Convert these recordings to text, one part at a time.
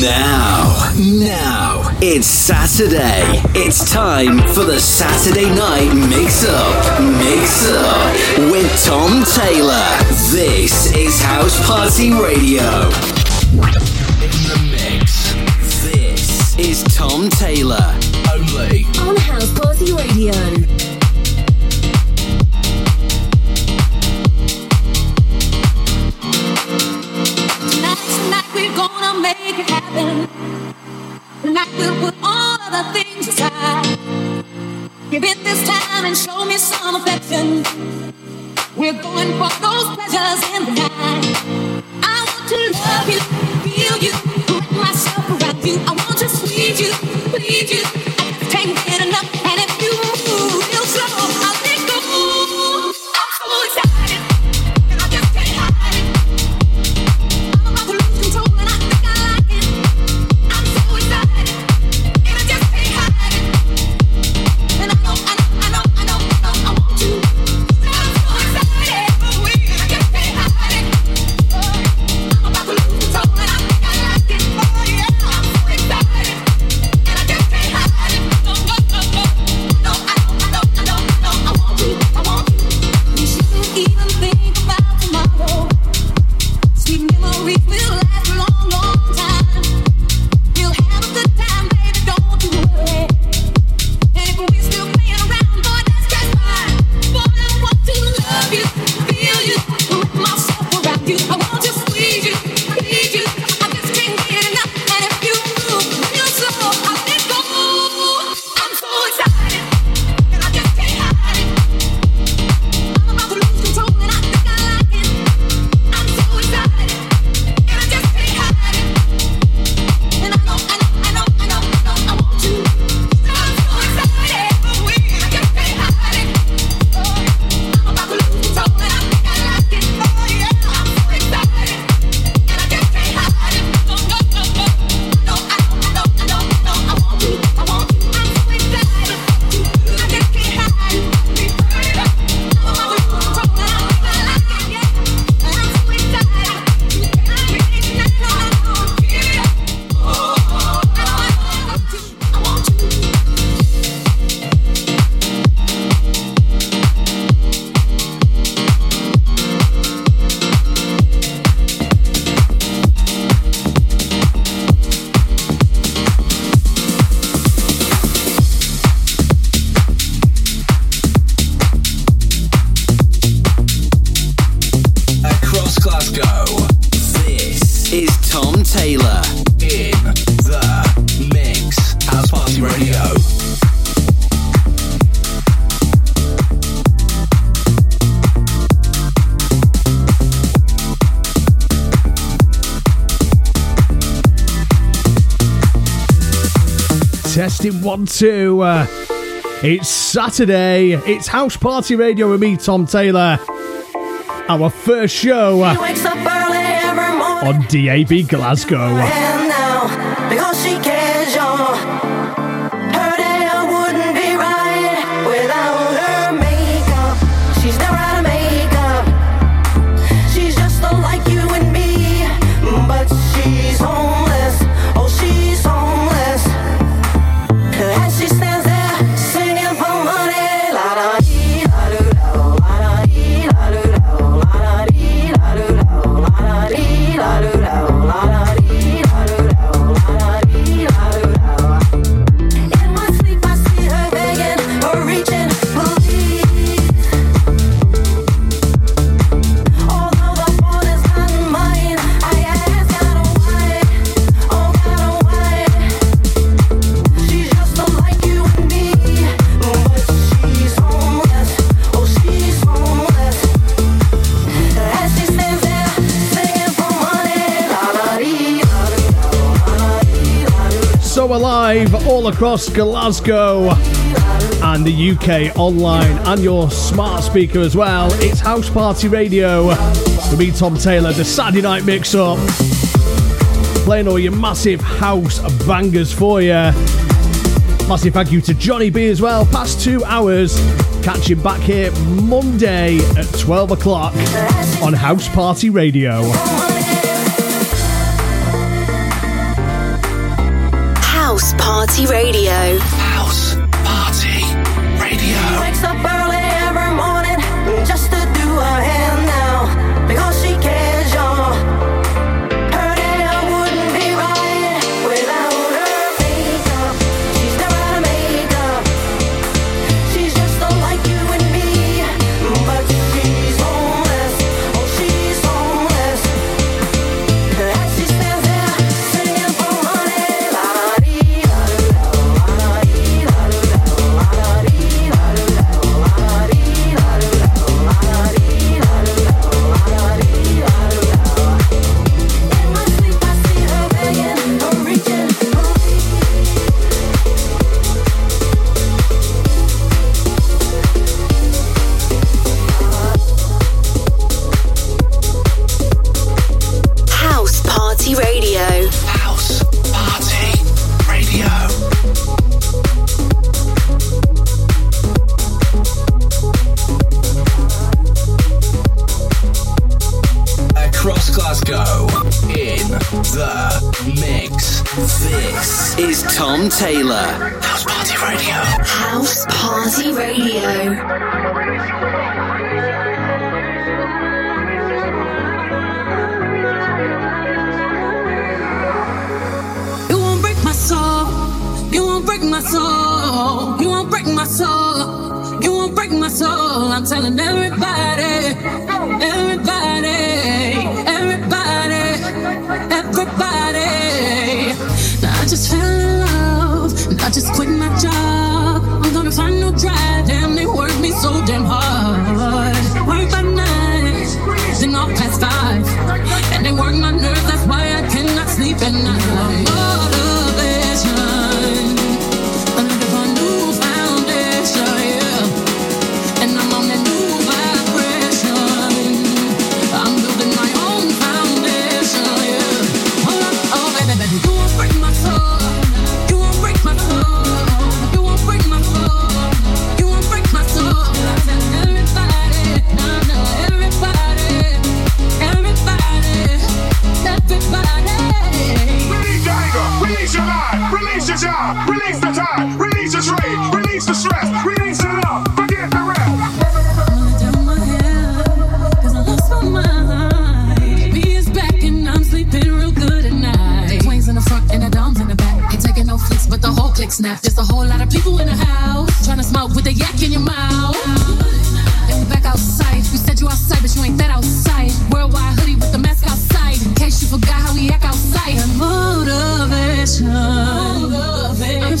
Now, now, it's Saturday. It's time for the Saturday night mix up. Mix up with Tom Taylor. This is House Party Radio. In the mix. This is Tom Taylor. Only on House Party Radio. Make it happen. Tonight we'll put all of the things aside. Give it this time and show me some affection. We're going for those pleasures in the night. I want to love you, feel you, wrap myself around you. I want to squeeze you, please you. One, two. Uh, it's Saturday. It's House Party Radio with me, Tom Taylor. Our first show uh, on DAB Glasgow. Across Glasgow and the UK online and your smart speaker as well. It's House Party Radio with me, Tom Taylor, the Saturday night mix up. Playing all your massive house bangers for you. Massive thank you to Johnny B as well. Past two hours. Catch him back here Monday at 12 o'clock on House Party Radio. Radio. Release your job, release the time, release the trade, release the stress, release it up, forget the But the whole click snap. There's a whole lot of people in the house trying to smoke with a yak in your mouth. And we back outside. We said you outside, but you ain't that outside. Worldwide hoodie with the mask outside. In case you forgot how we act outside. And motivation.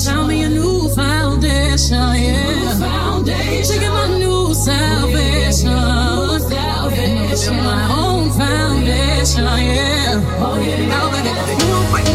Found me a new foundation, yeah. Foundation. My new salvation. Yeah, my own foundation, yeah. Oh, yeah.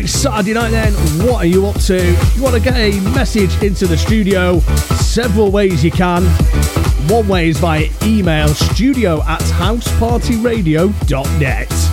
Great Saturday night then. What are you up to? You want to get a message into the studio, several ways you can. One way is via email studio at housepartyradio.net.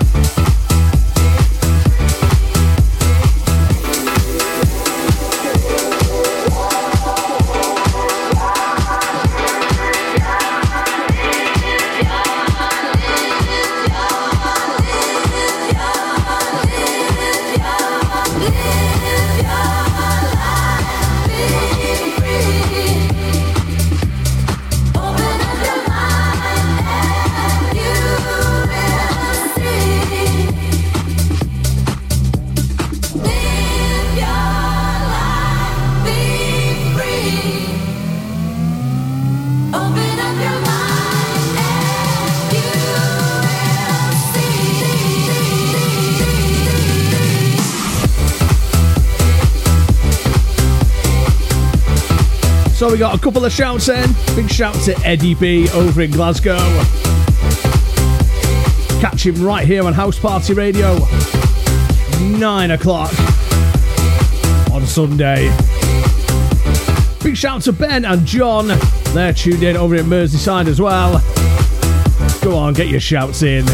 So we got a couple of shouts in. Big shout to Eddie B over in Glasgow. Catch him right here on House Party Radio. Nine o'clock on Sunday. Big shout to Ben and John. They're tuned in over in Merseyside as well. Go on, get your shouts. In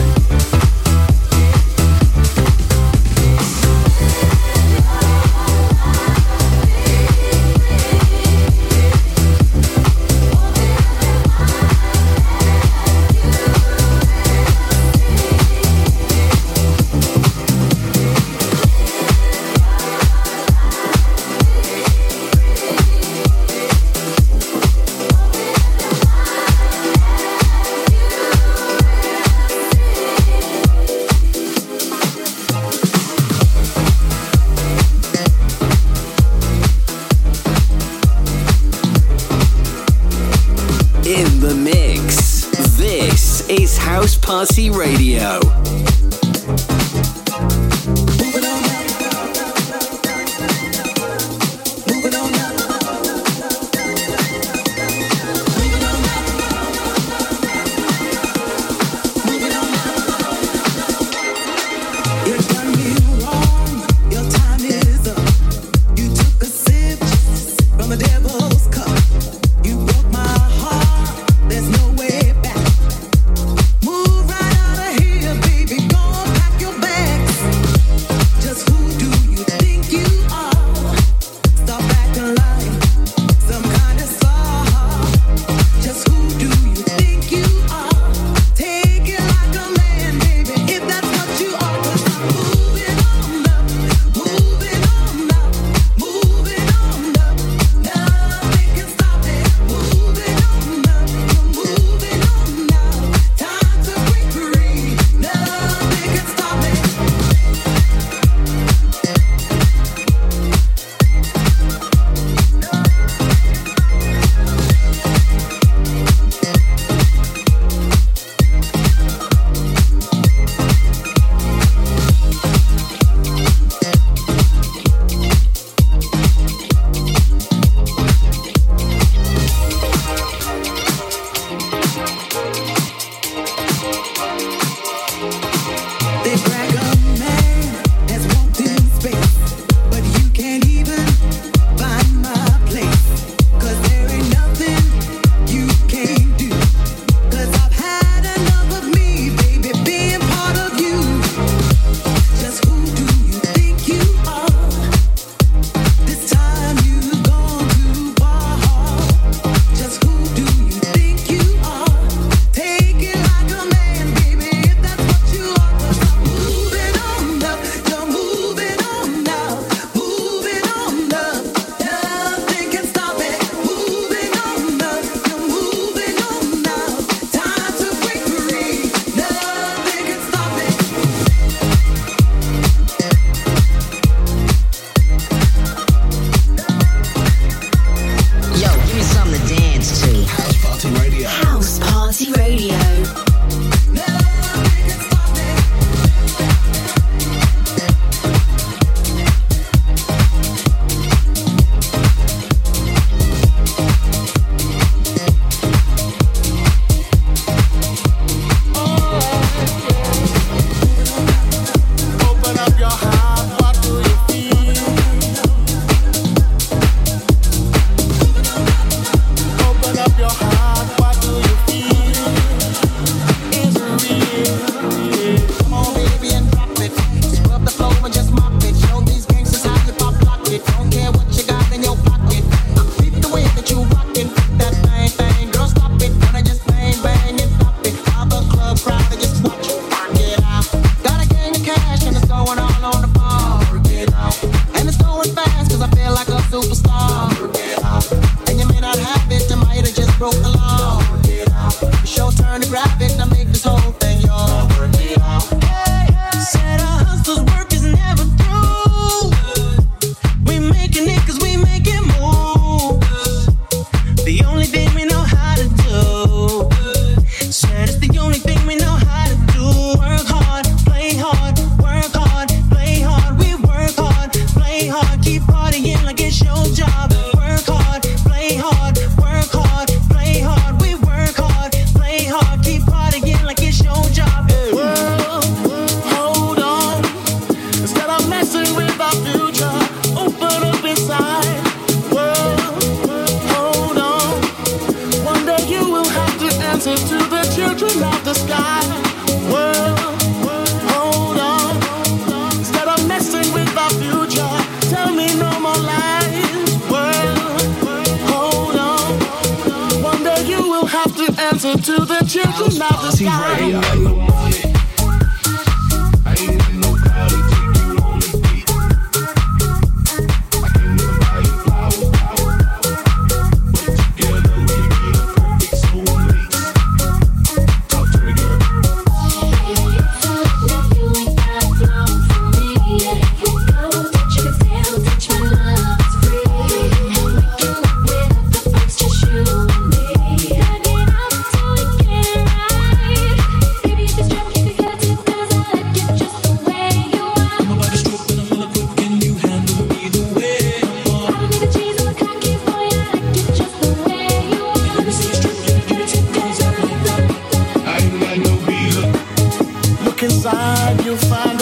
you find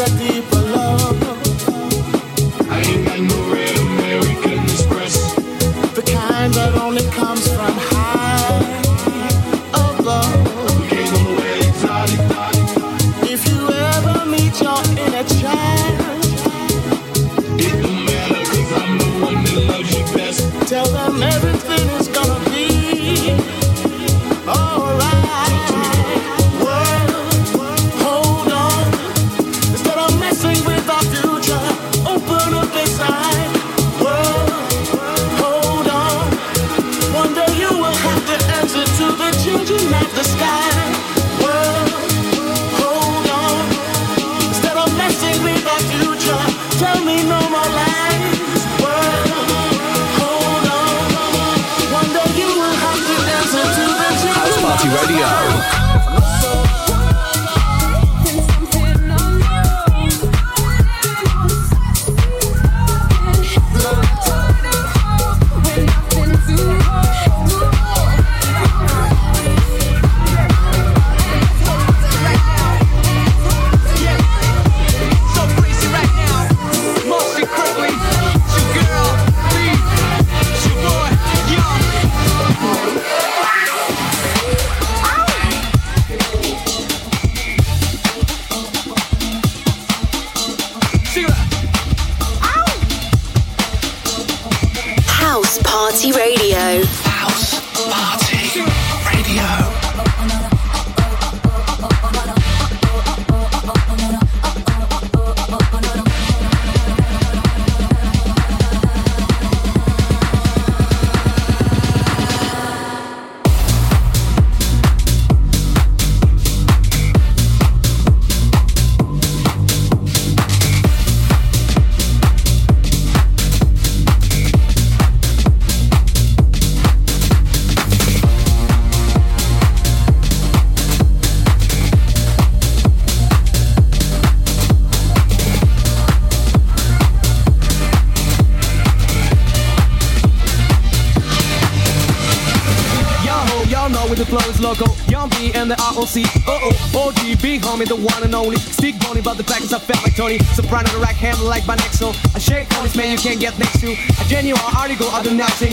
soprano to rack handle like my neck so I shake on this man you can't get next to. A genuine article I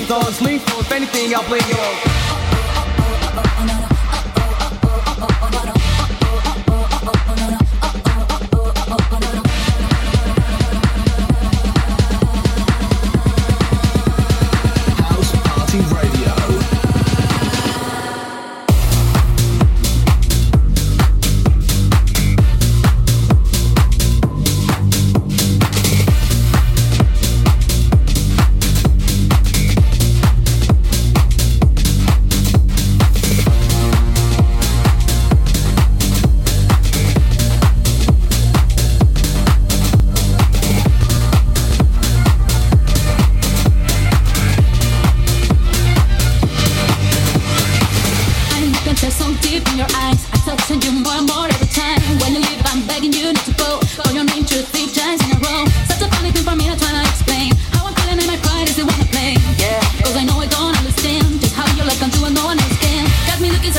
Don't sleep, so if anything I'll play you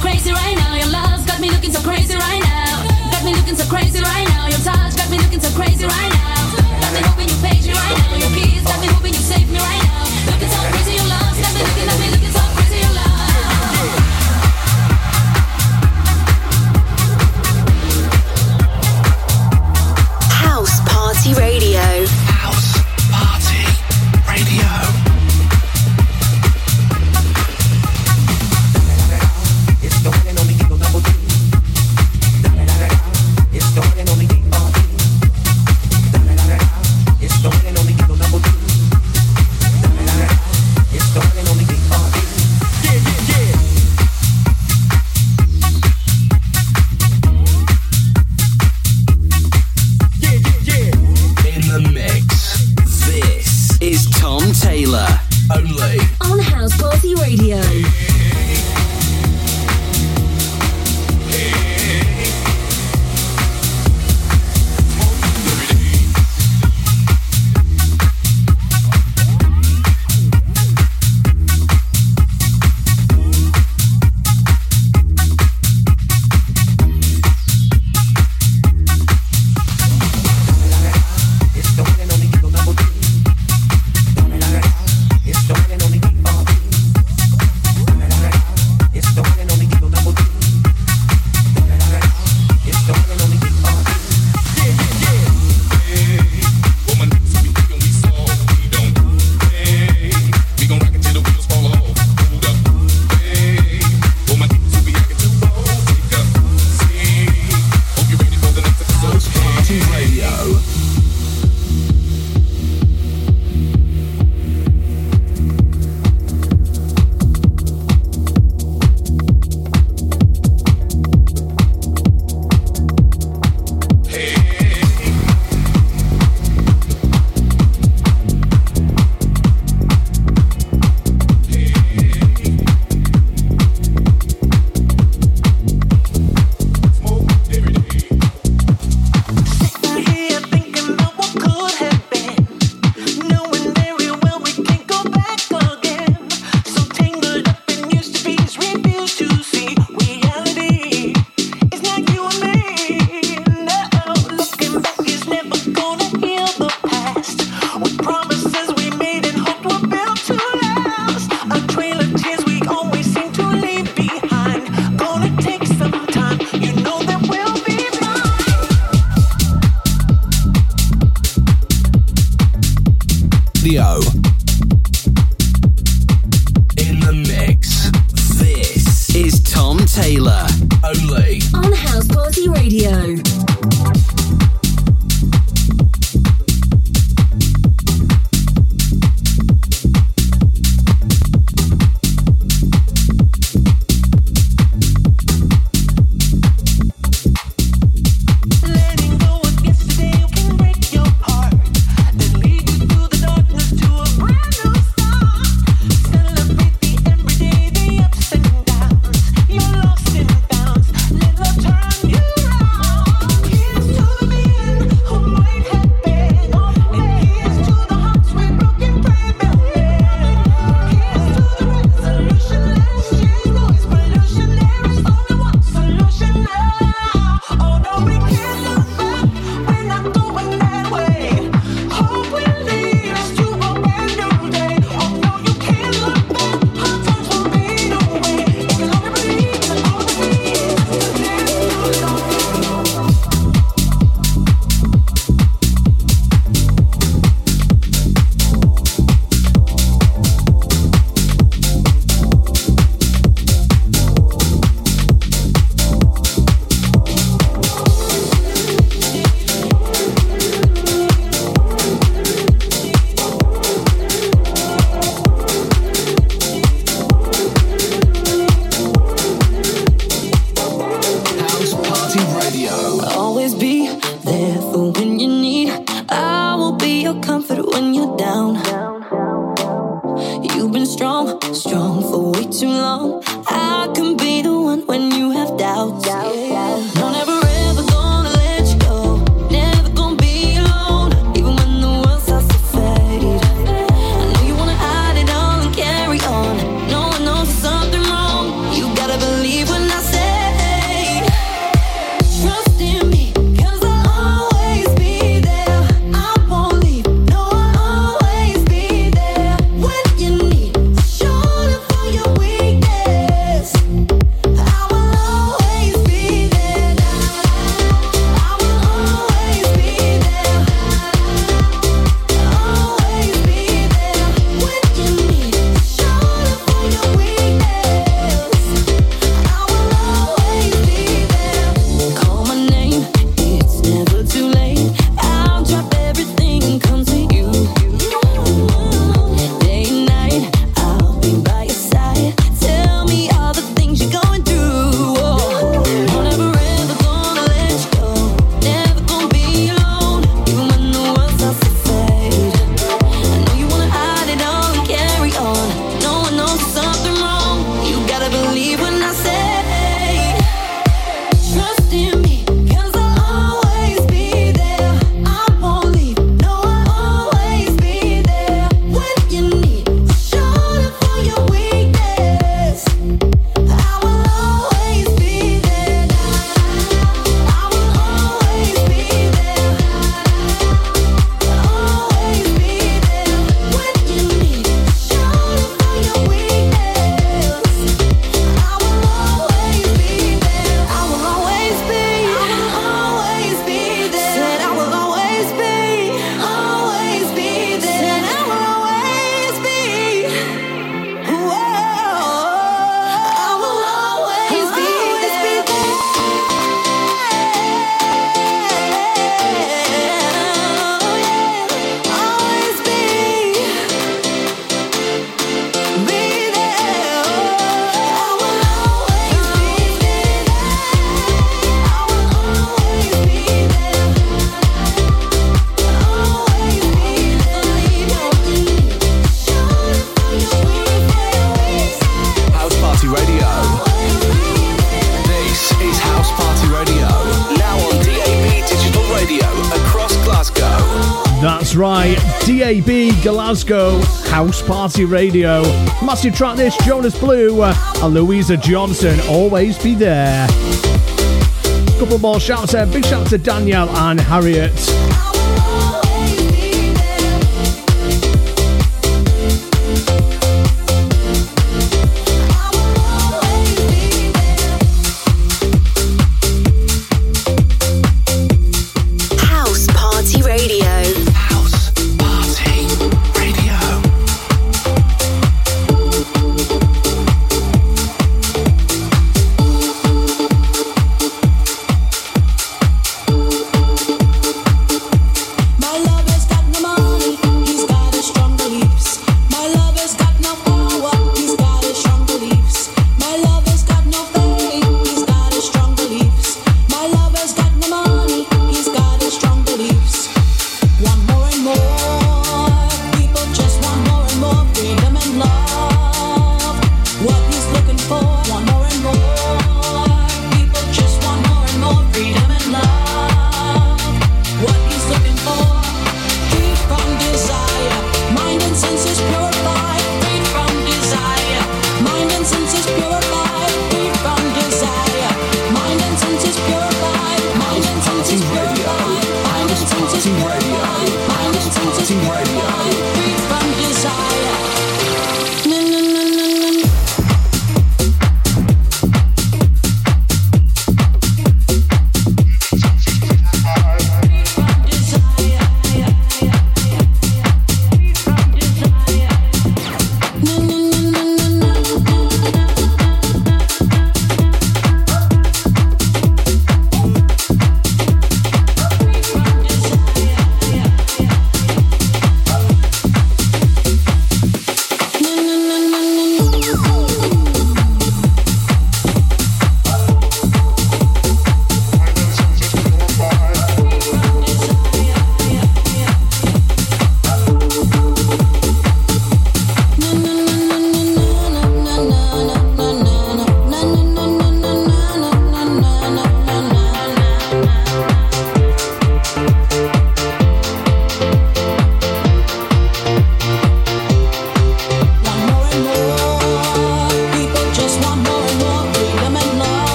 crazy right now. City Radio. Massive track this, Jonas Blue uh, and Louisa Johnson, Always Be There. Couple more shouts there. Big shout to Danielle and Harriet.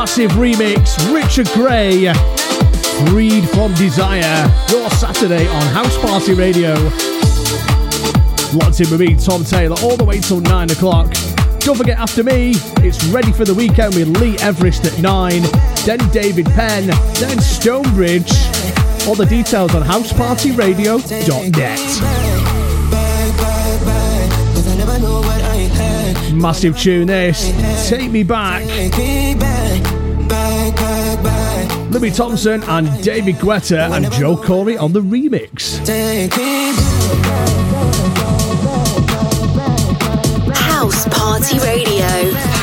massive remix, Richard Grey, Freed from Desire, your Saturday on House Party Radio. Locked in with me, Tom Taylor, all the way till 9 o'clock. Don't forget, after me, it's ready for the weekend with Lee Everest at 9, then David Penn, then Stonebridge. All the details on housepartyradio.net. Massive tune this. Take me back. Libby Thompson and David Guetta and Joel Corry on the remix. House Party Radio.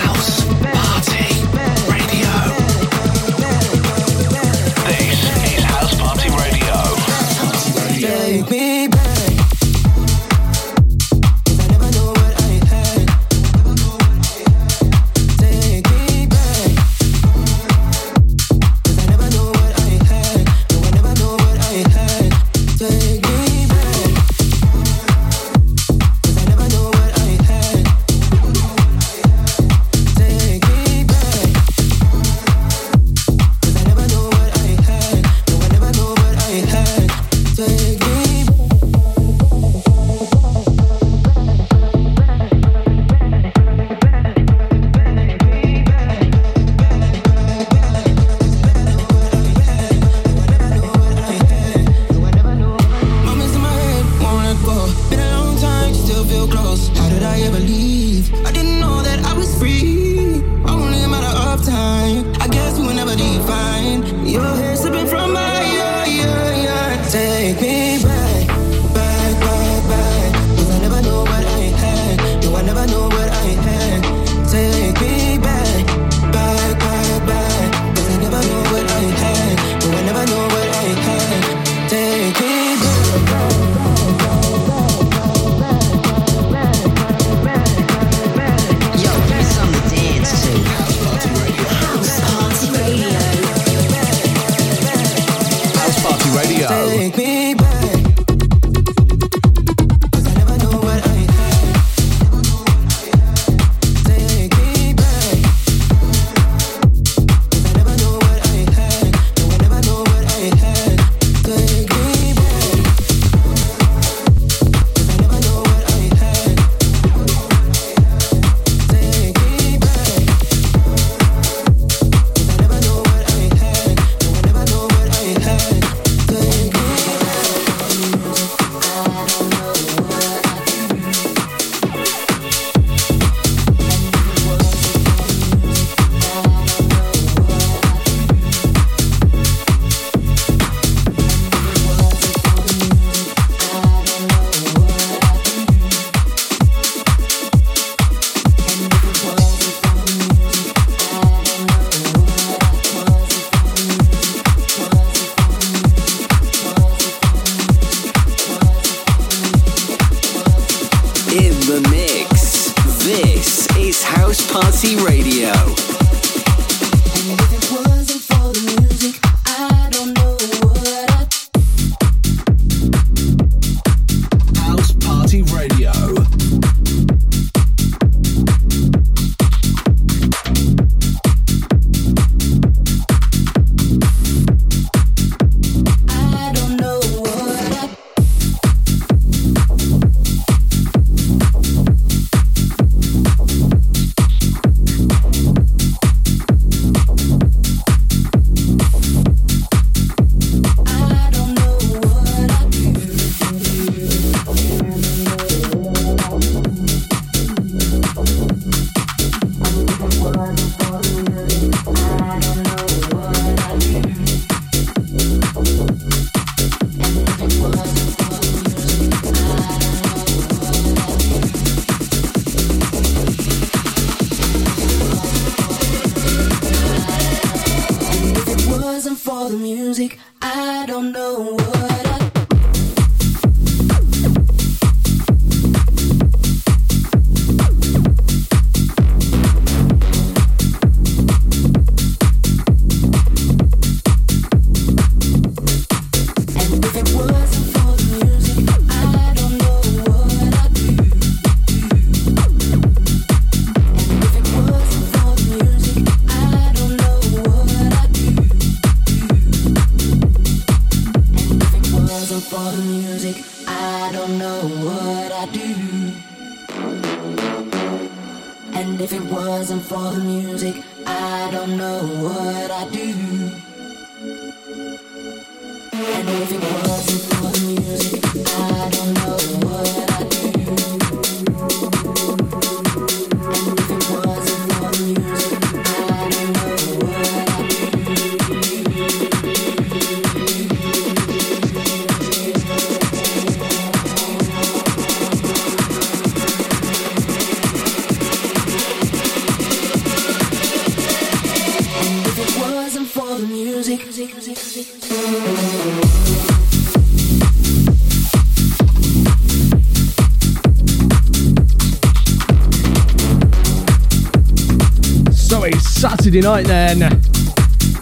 right then.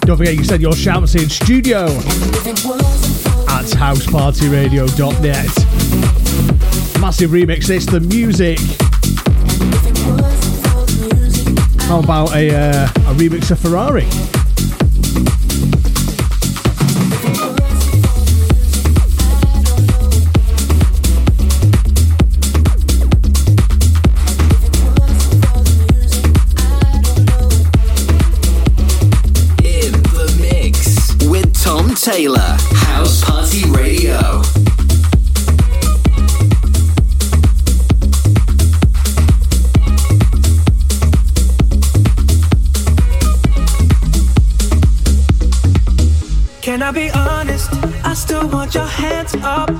Don't forget you can send your shouts in studio at housepartyradio.net. Massive remix, it's the music. How about a, uh, a remix of Ferrari? Taylor, House Party Radio. Can I be honest? I still want your hands up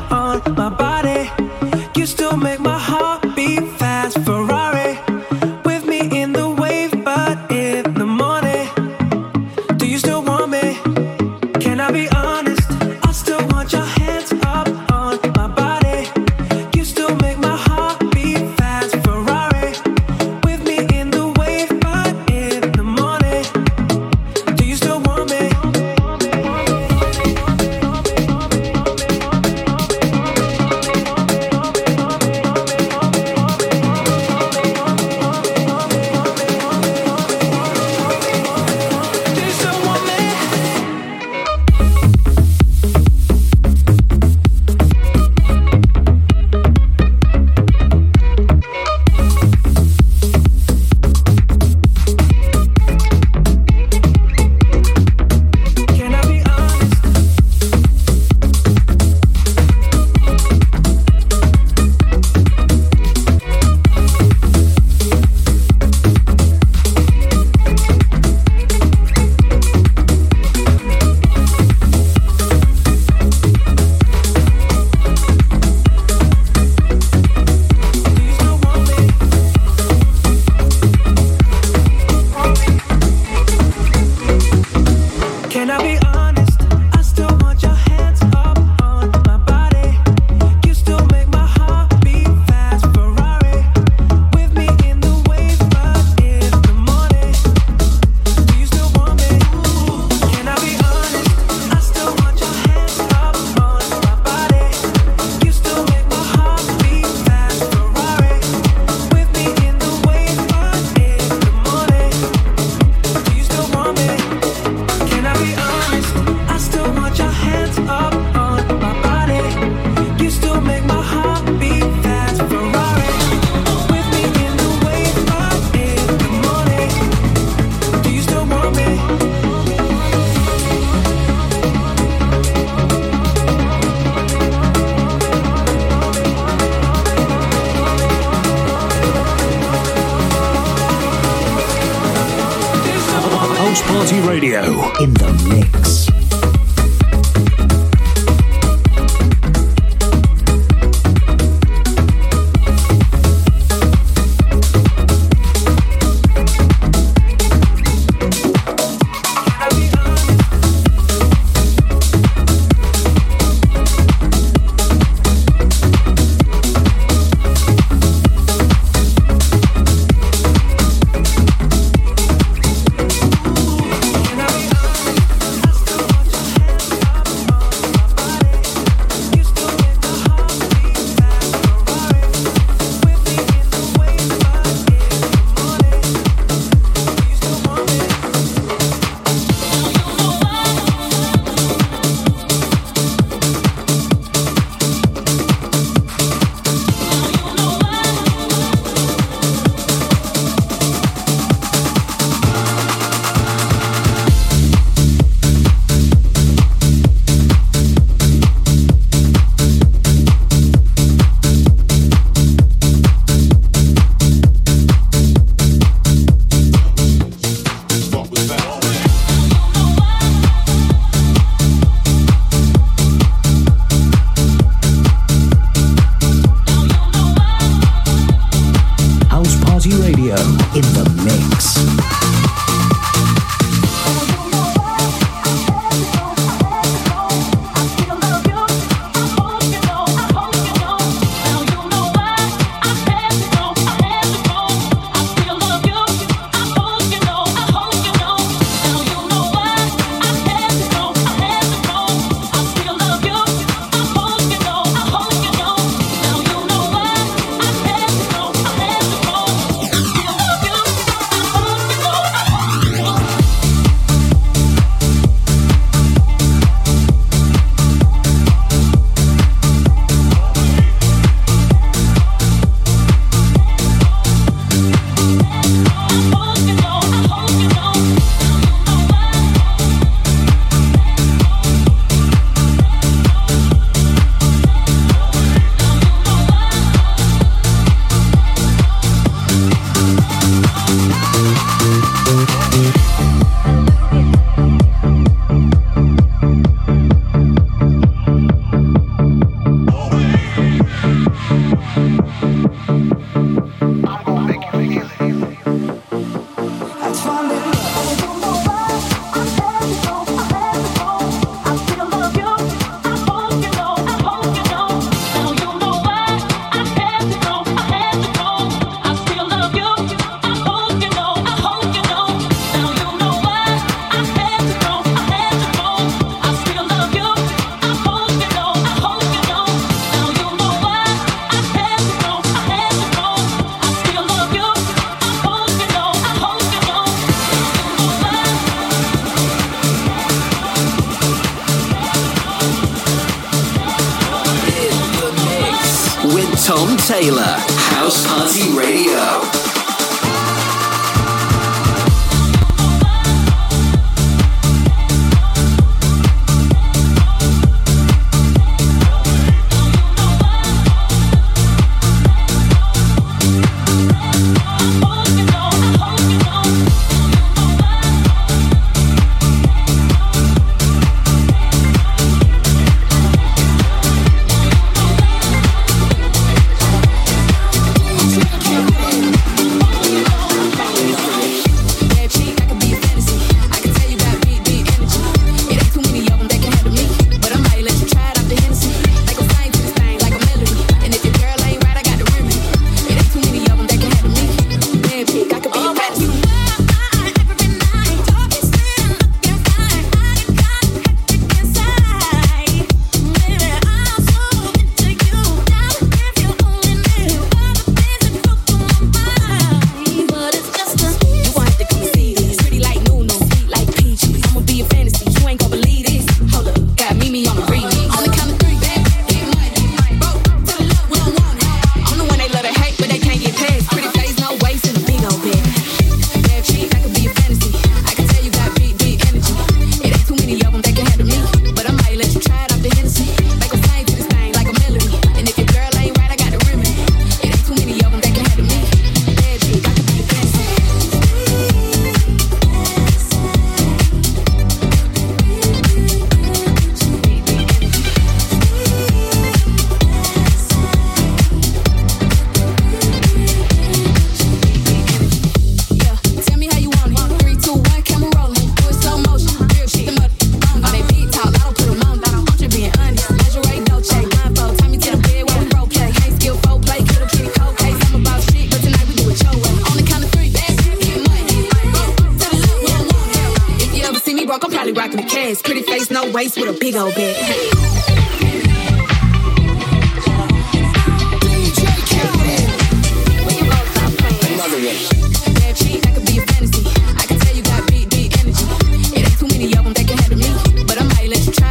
too many of them that can handle me. But I might let you try.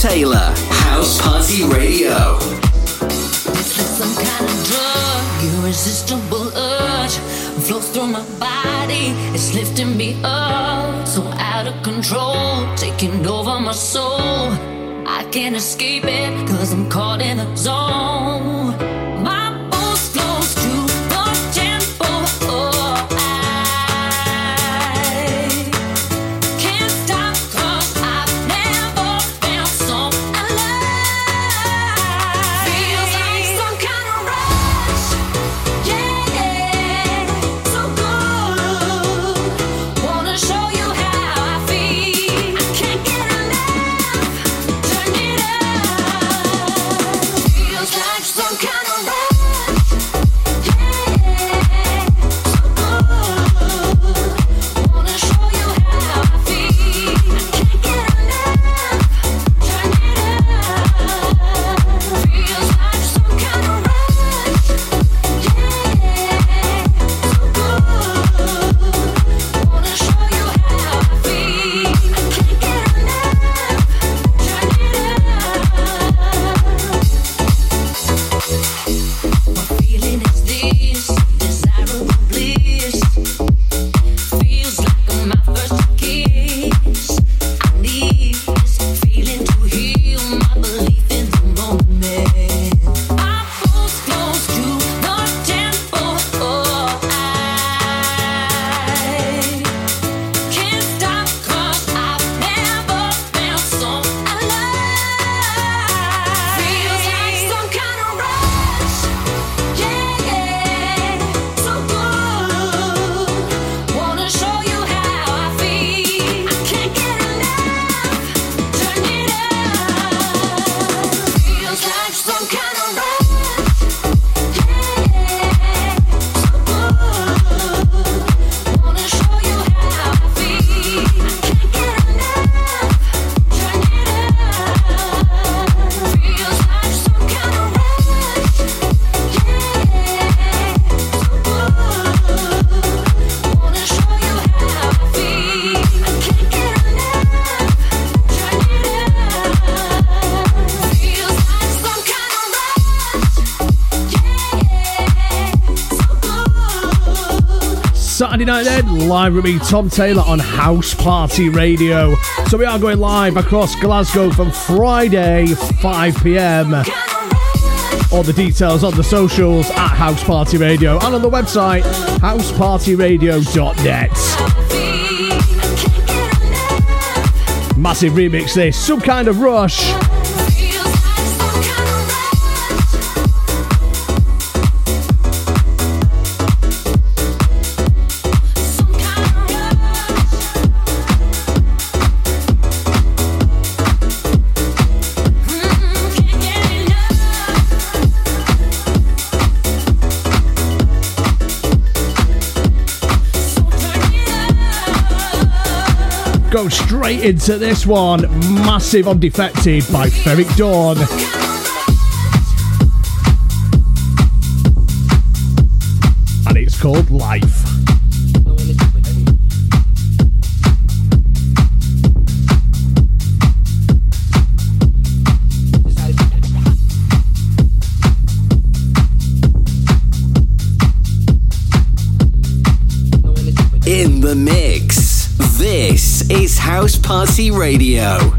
Taylor, House Party Radio. It's like some kind of drug, irresistible urge flows through my body. It's lifting me up, so out of control, taking over my soul. I can't escape it, cause I'm caught in a zone. live with me, Tom Taylor, on House Party Radio. So we are going live across Glasgow from Friday, 5 pm. All the details on the socials at House Party Radio and on the website, housepartyradio.net. Massive remix this, some kind of rush. straight into this one. Massive on Defected by Ferreck Dawn. And it's called Life. Radio.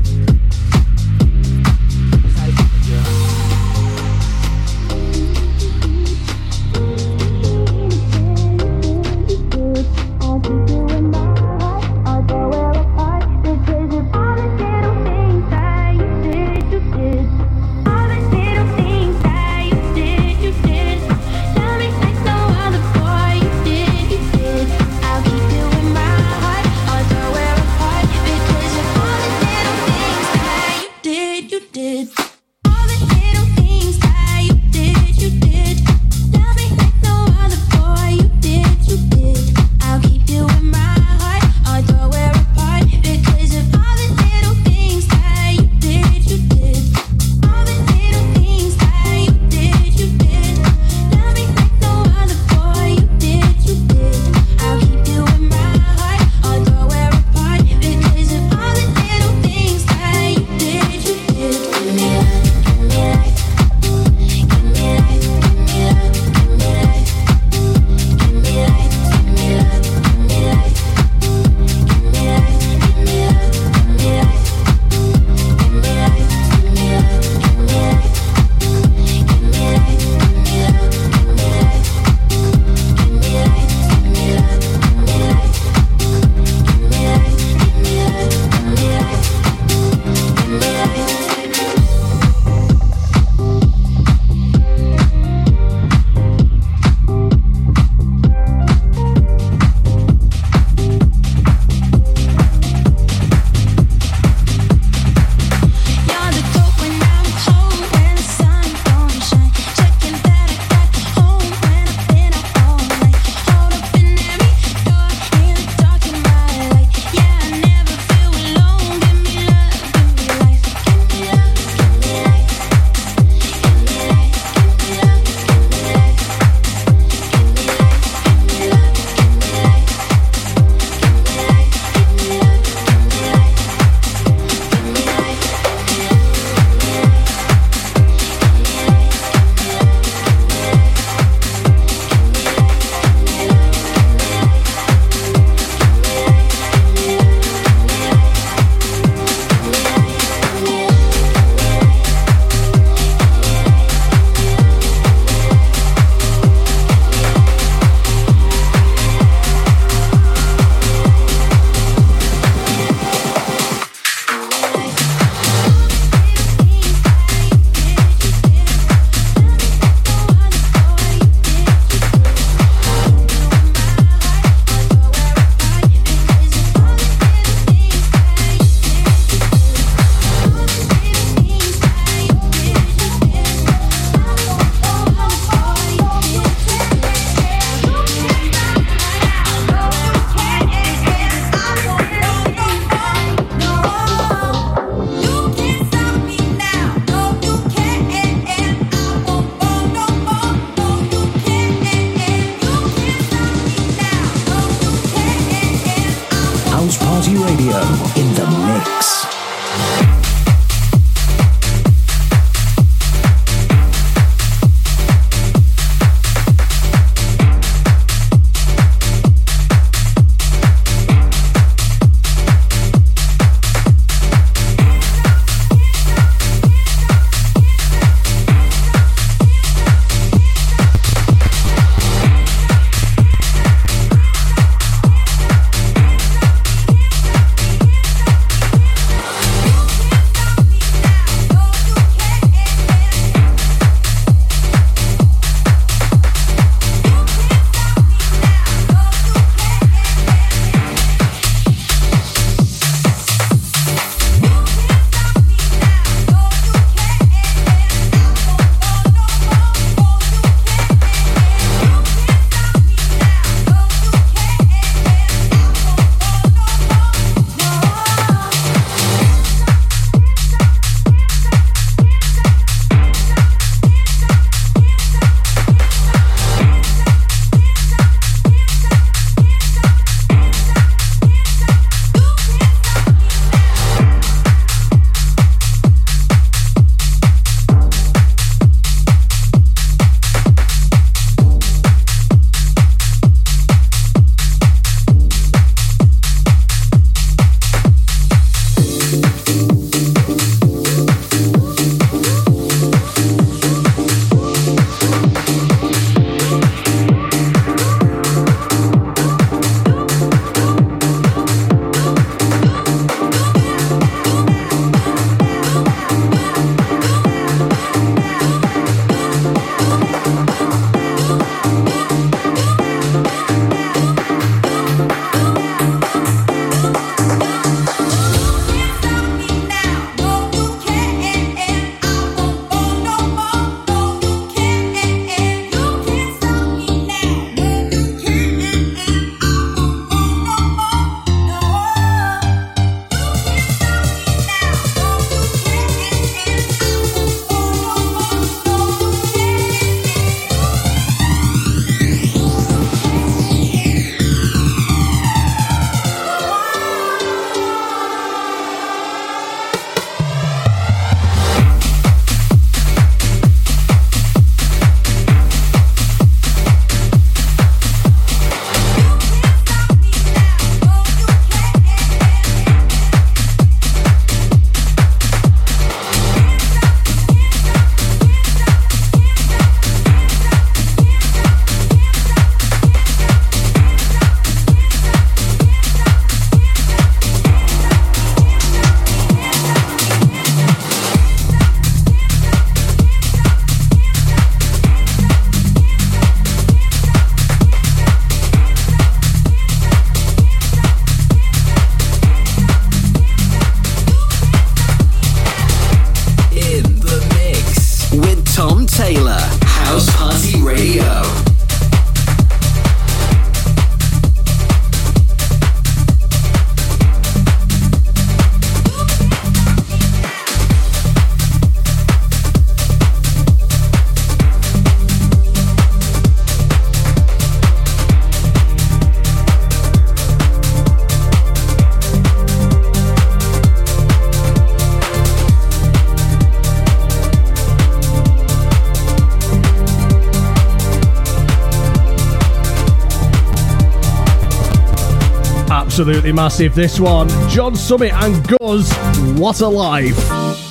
absolutely massive, this one. John Summit and Guz, what a life.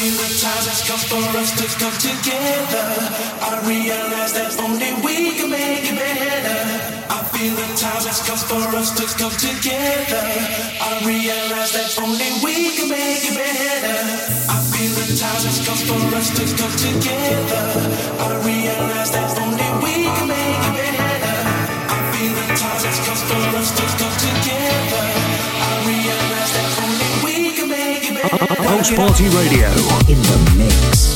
Feel the time has come for us to come together. I realize that only we can make it better. I feel the time has come for us to come together. I realize that only we can make it better. I feel the time has come for us to come together. I realize that only we can make it better. I feel the time has come for us to come together. Make it better. House Party Radio in the mix.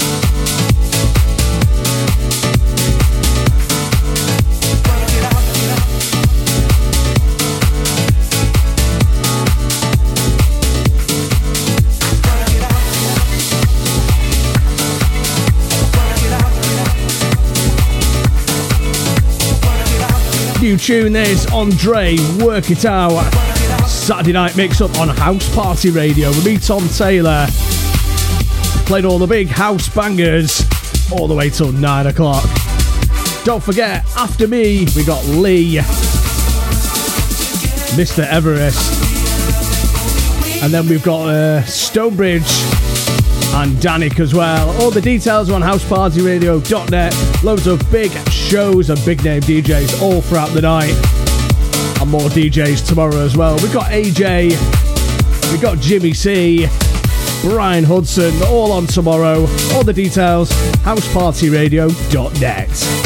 New tune there's Andre, Work It Out. Saturday night mix up on House Party Radio with me, Tom Taylor. Played all the big house bangers all the way till 9 o'clock. Don't forget, after me, we got Lee, Mr. Everest. And then we've got uh, Stonebridge and Danik as well. All the details are on housepartyradio.net. Loads of big shows and big name DJs all throughout the night. And more DJs tomorrow as well. We've got AJ, we've got Jimmy C, Brian Hudson, all on tomorrow. All the details, housepartyradio.net.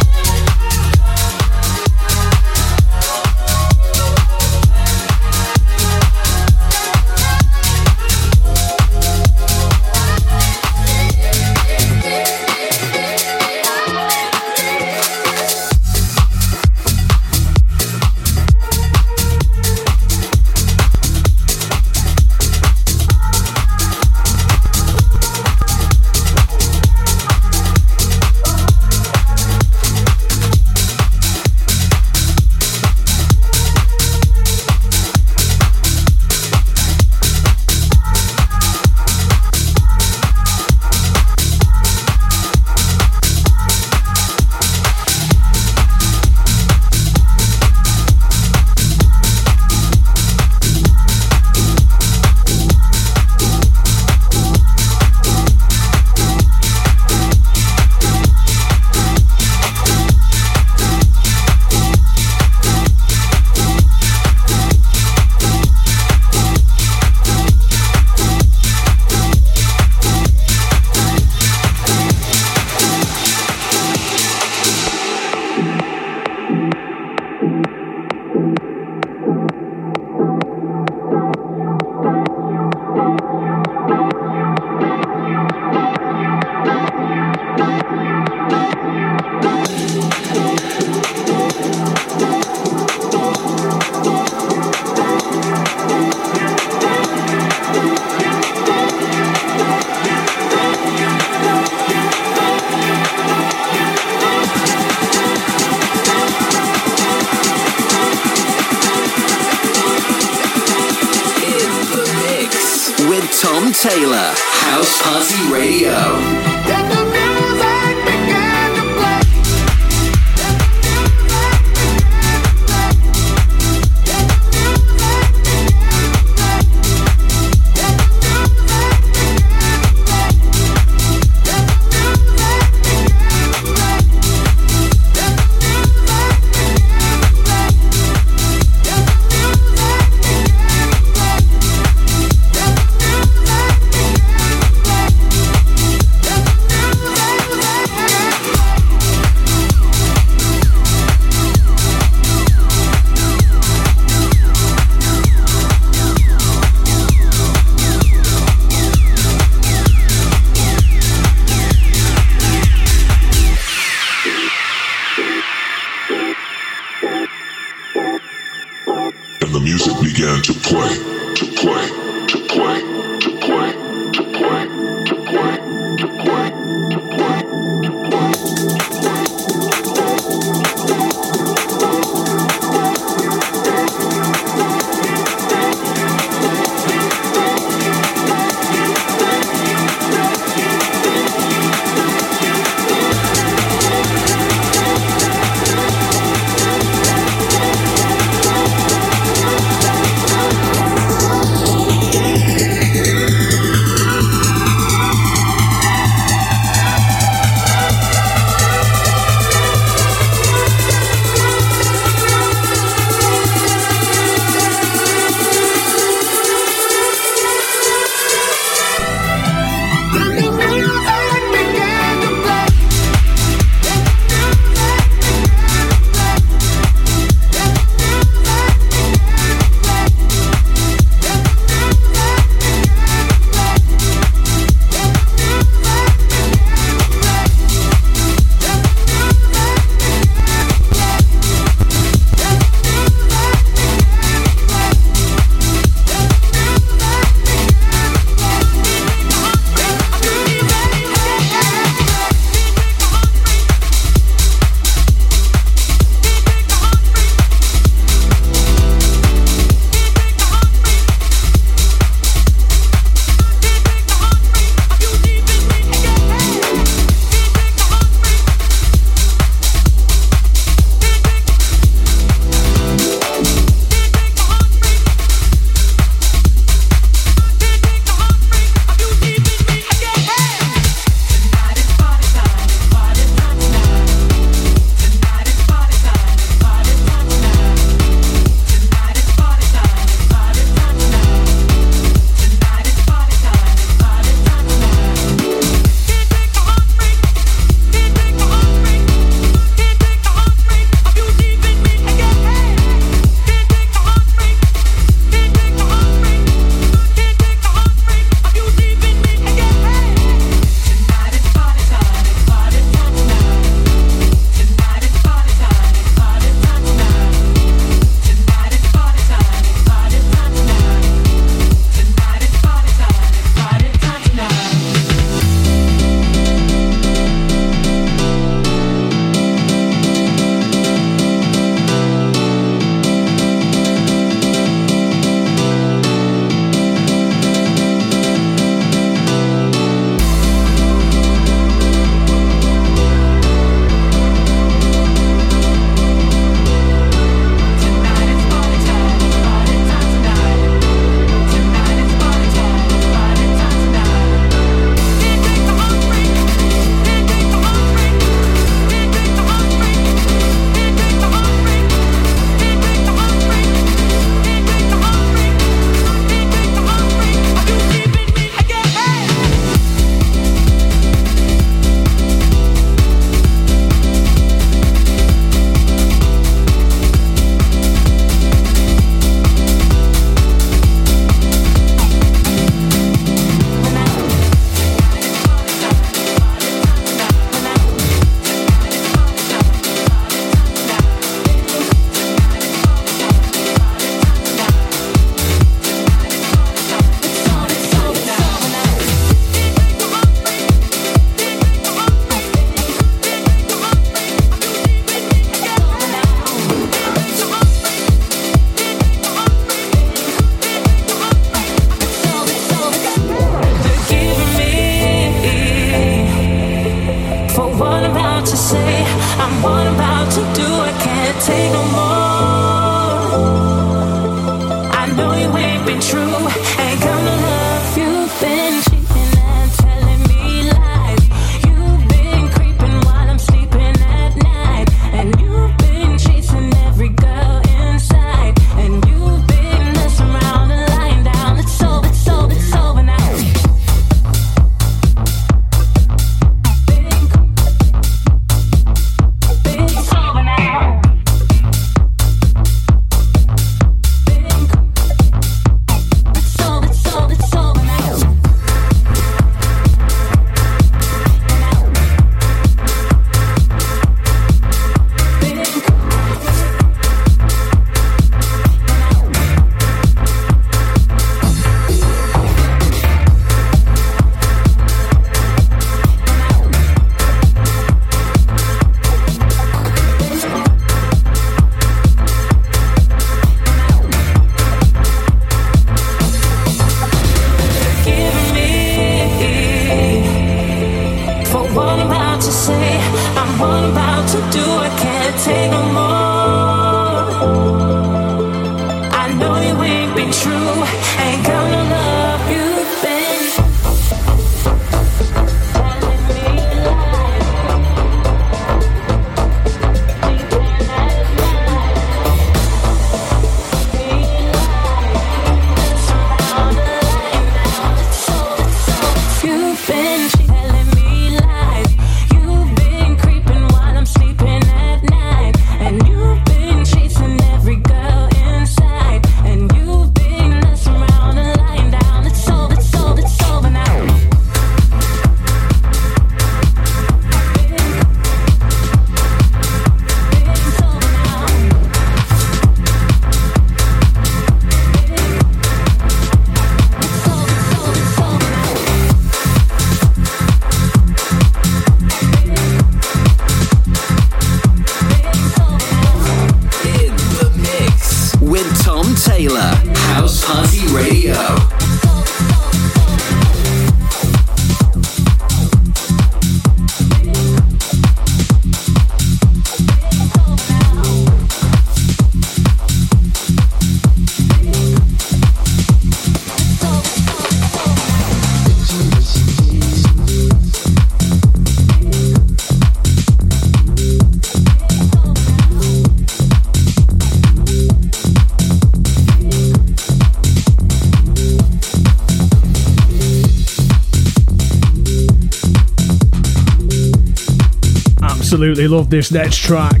love this next track.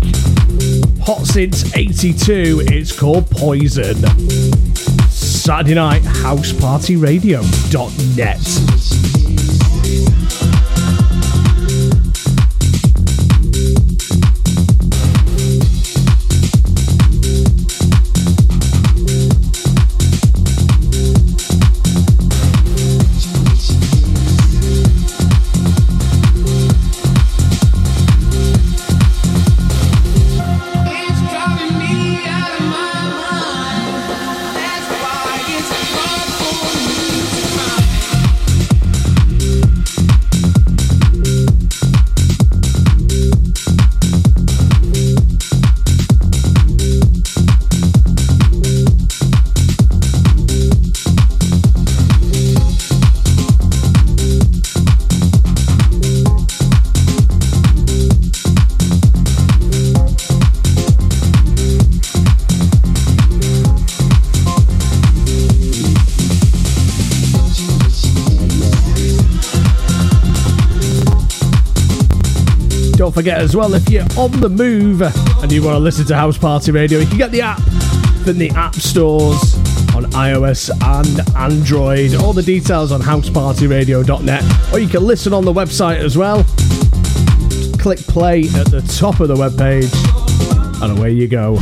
Hot since 82, it's called Poison. Saturday night, housepartyradio.net. Forget as well. If you're on the move and you want to listen to House Party Radio, you can get the app from the app stores on iOS and Android. All the details on housepartyradio.net, or you can listen on the website as well. Click play at the top of the webpage, and away you go.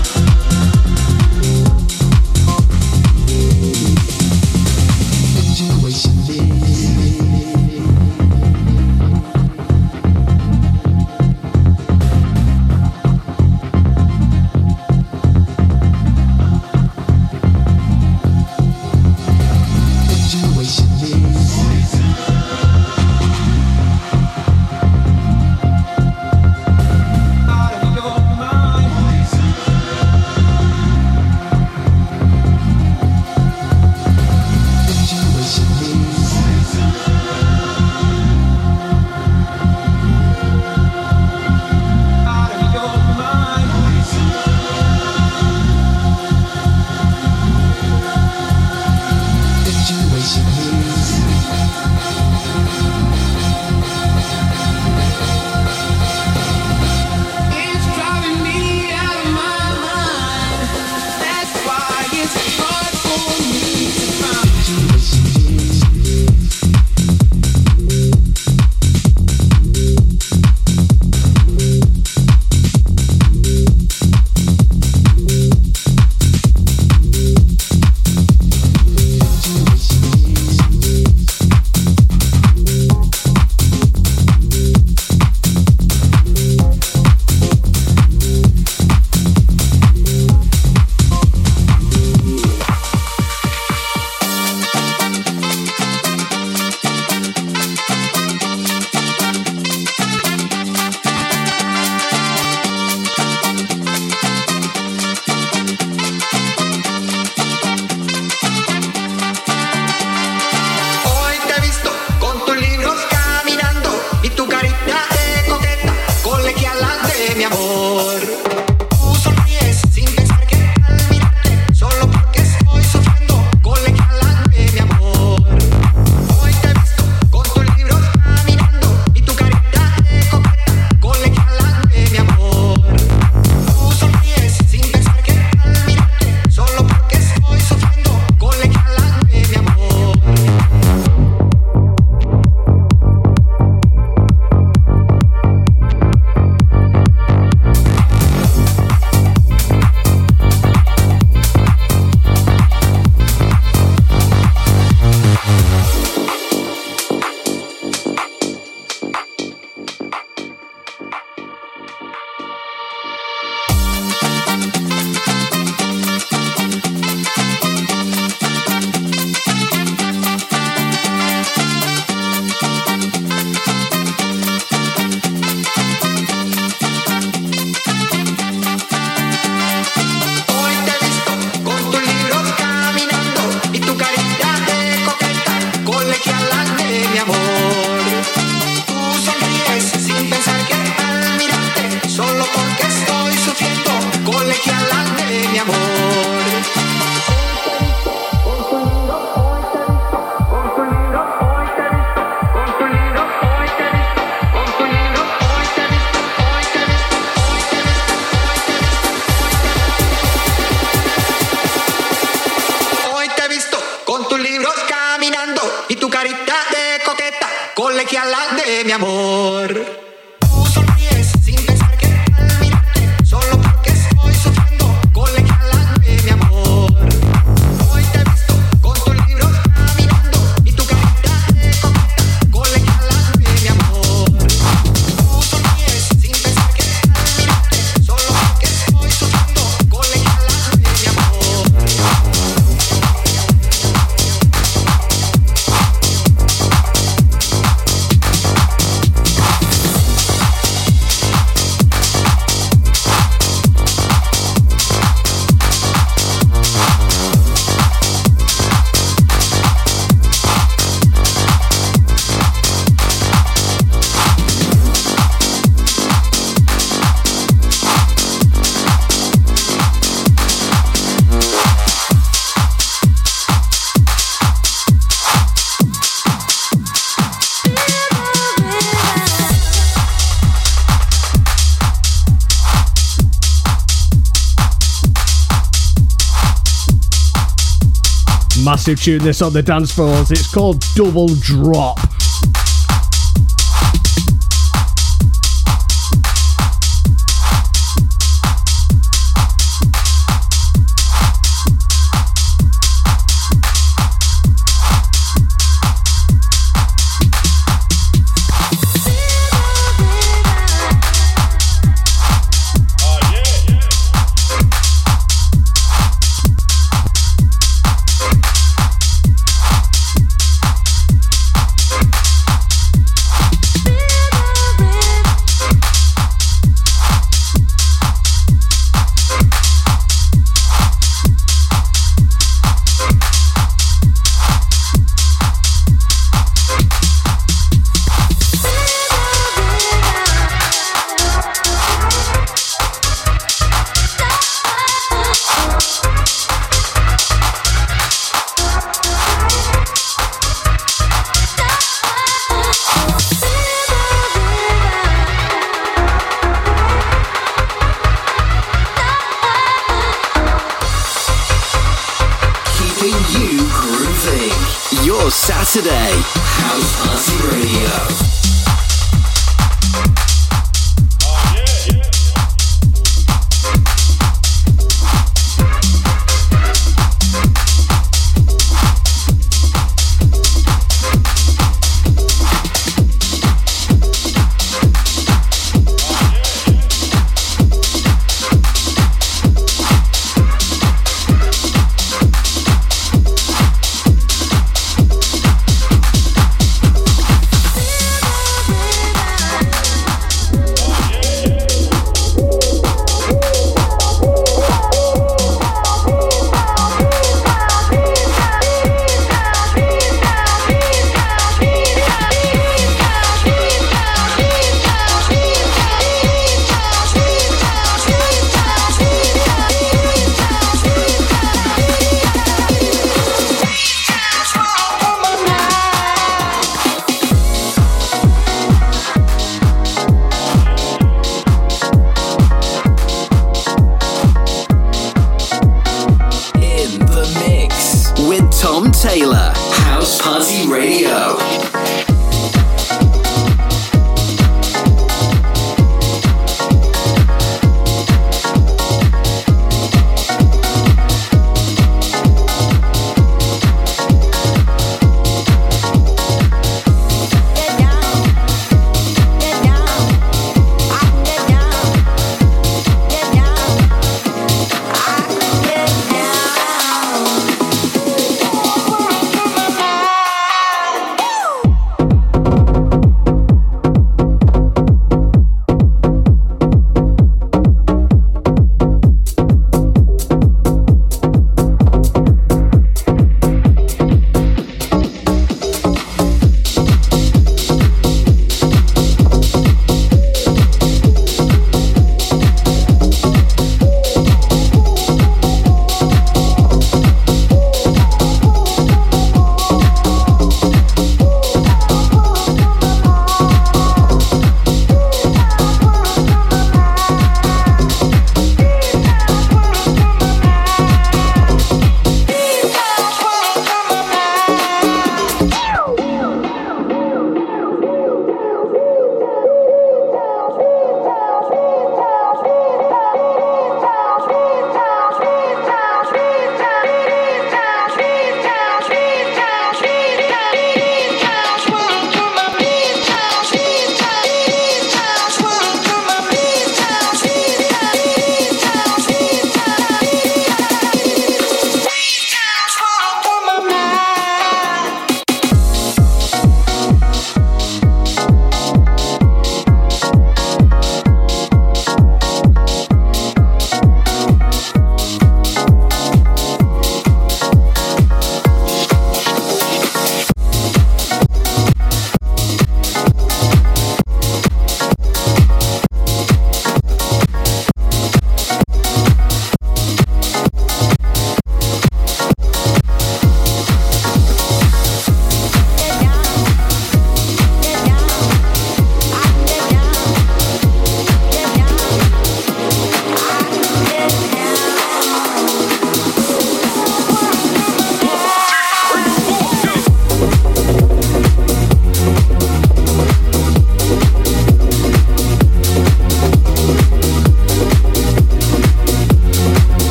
massive tune this on the dance floors. It's called Double Drop.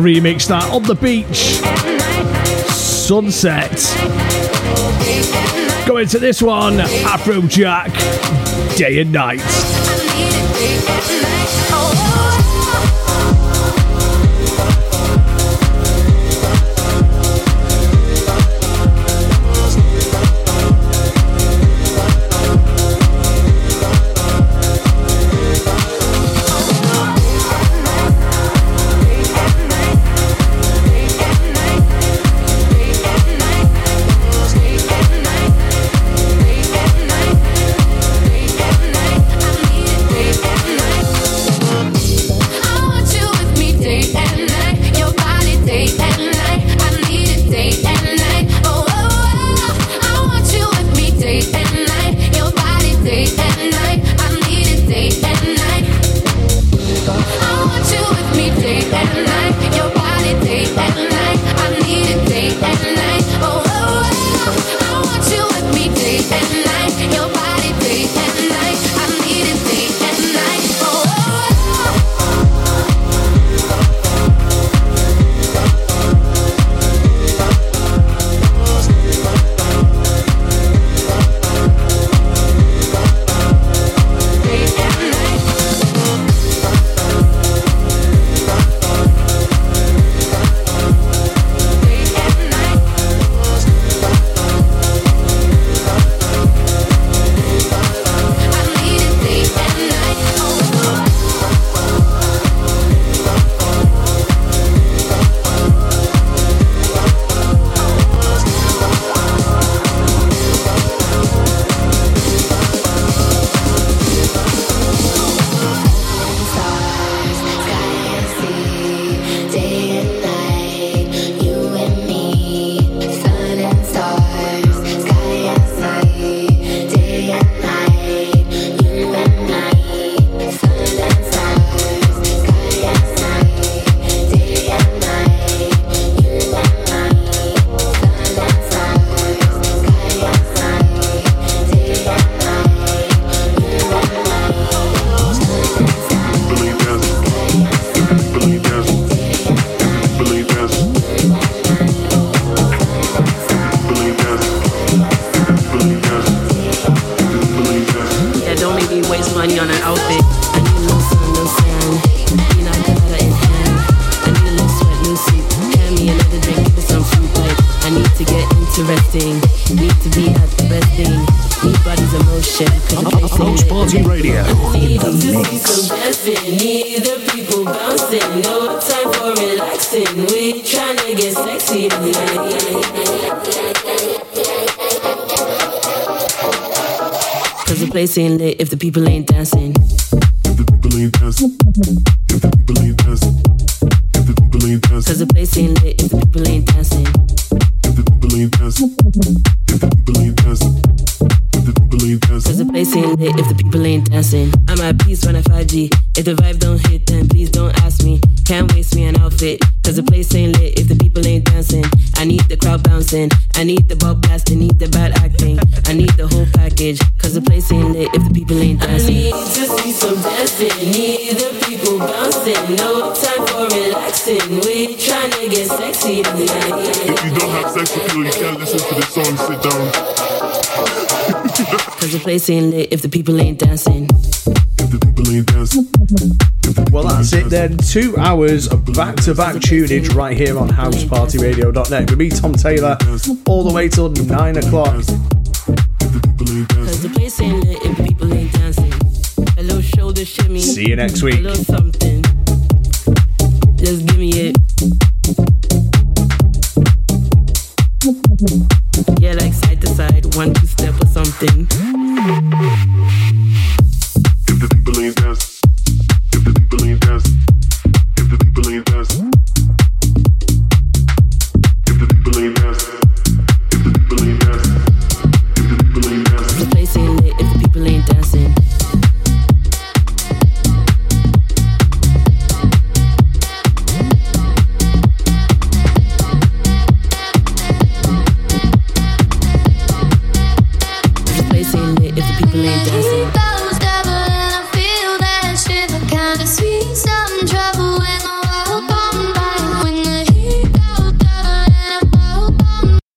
Remix that on the beach. Sunset. Going to this one, Afrojack, Day and Night. Night. place ain't lit if the people ain't dancing. Well, that's it then. Two hours of back to back tunage right here on housepartyradio.net with me, Tom Taylor, all the way till nine o'clock. See you next week.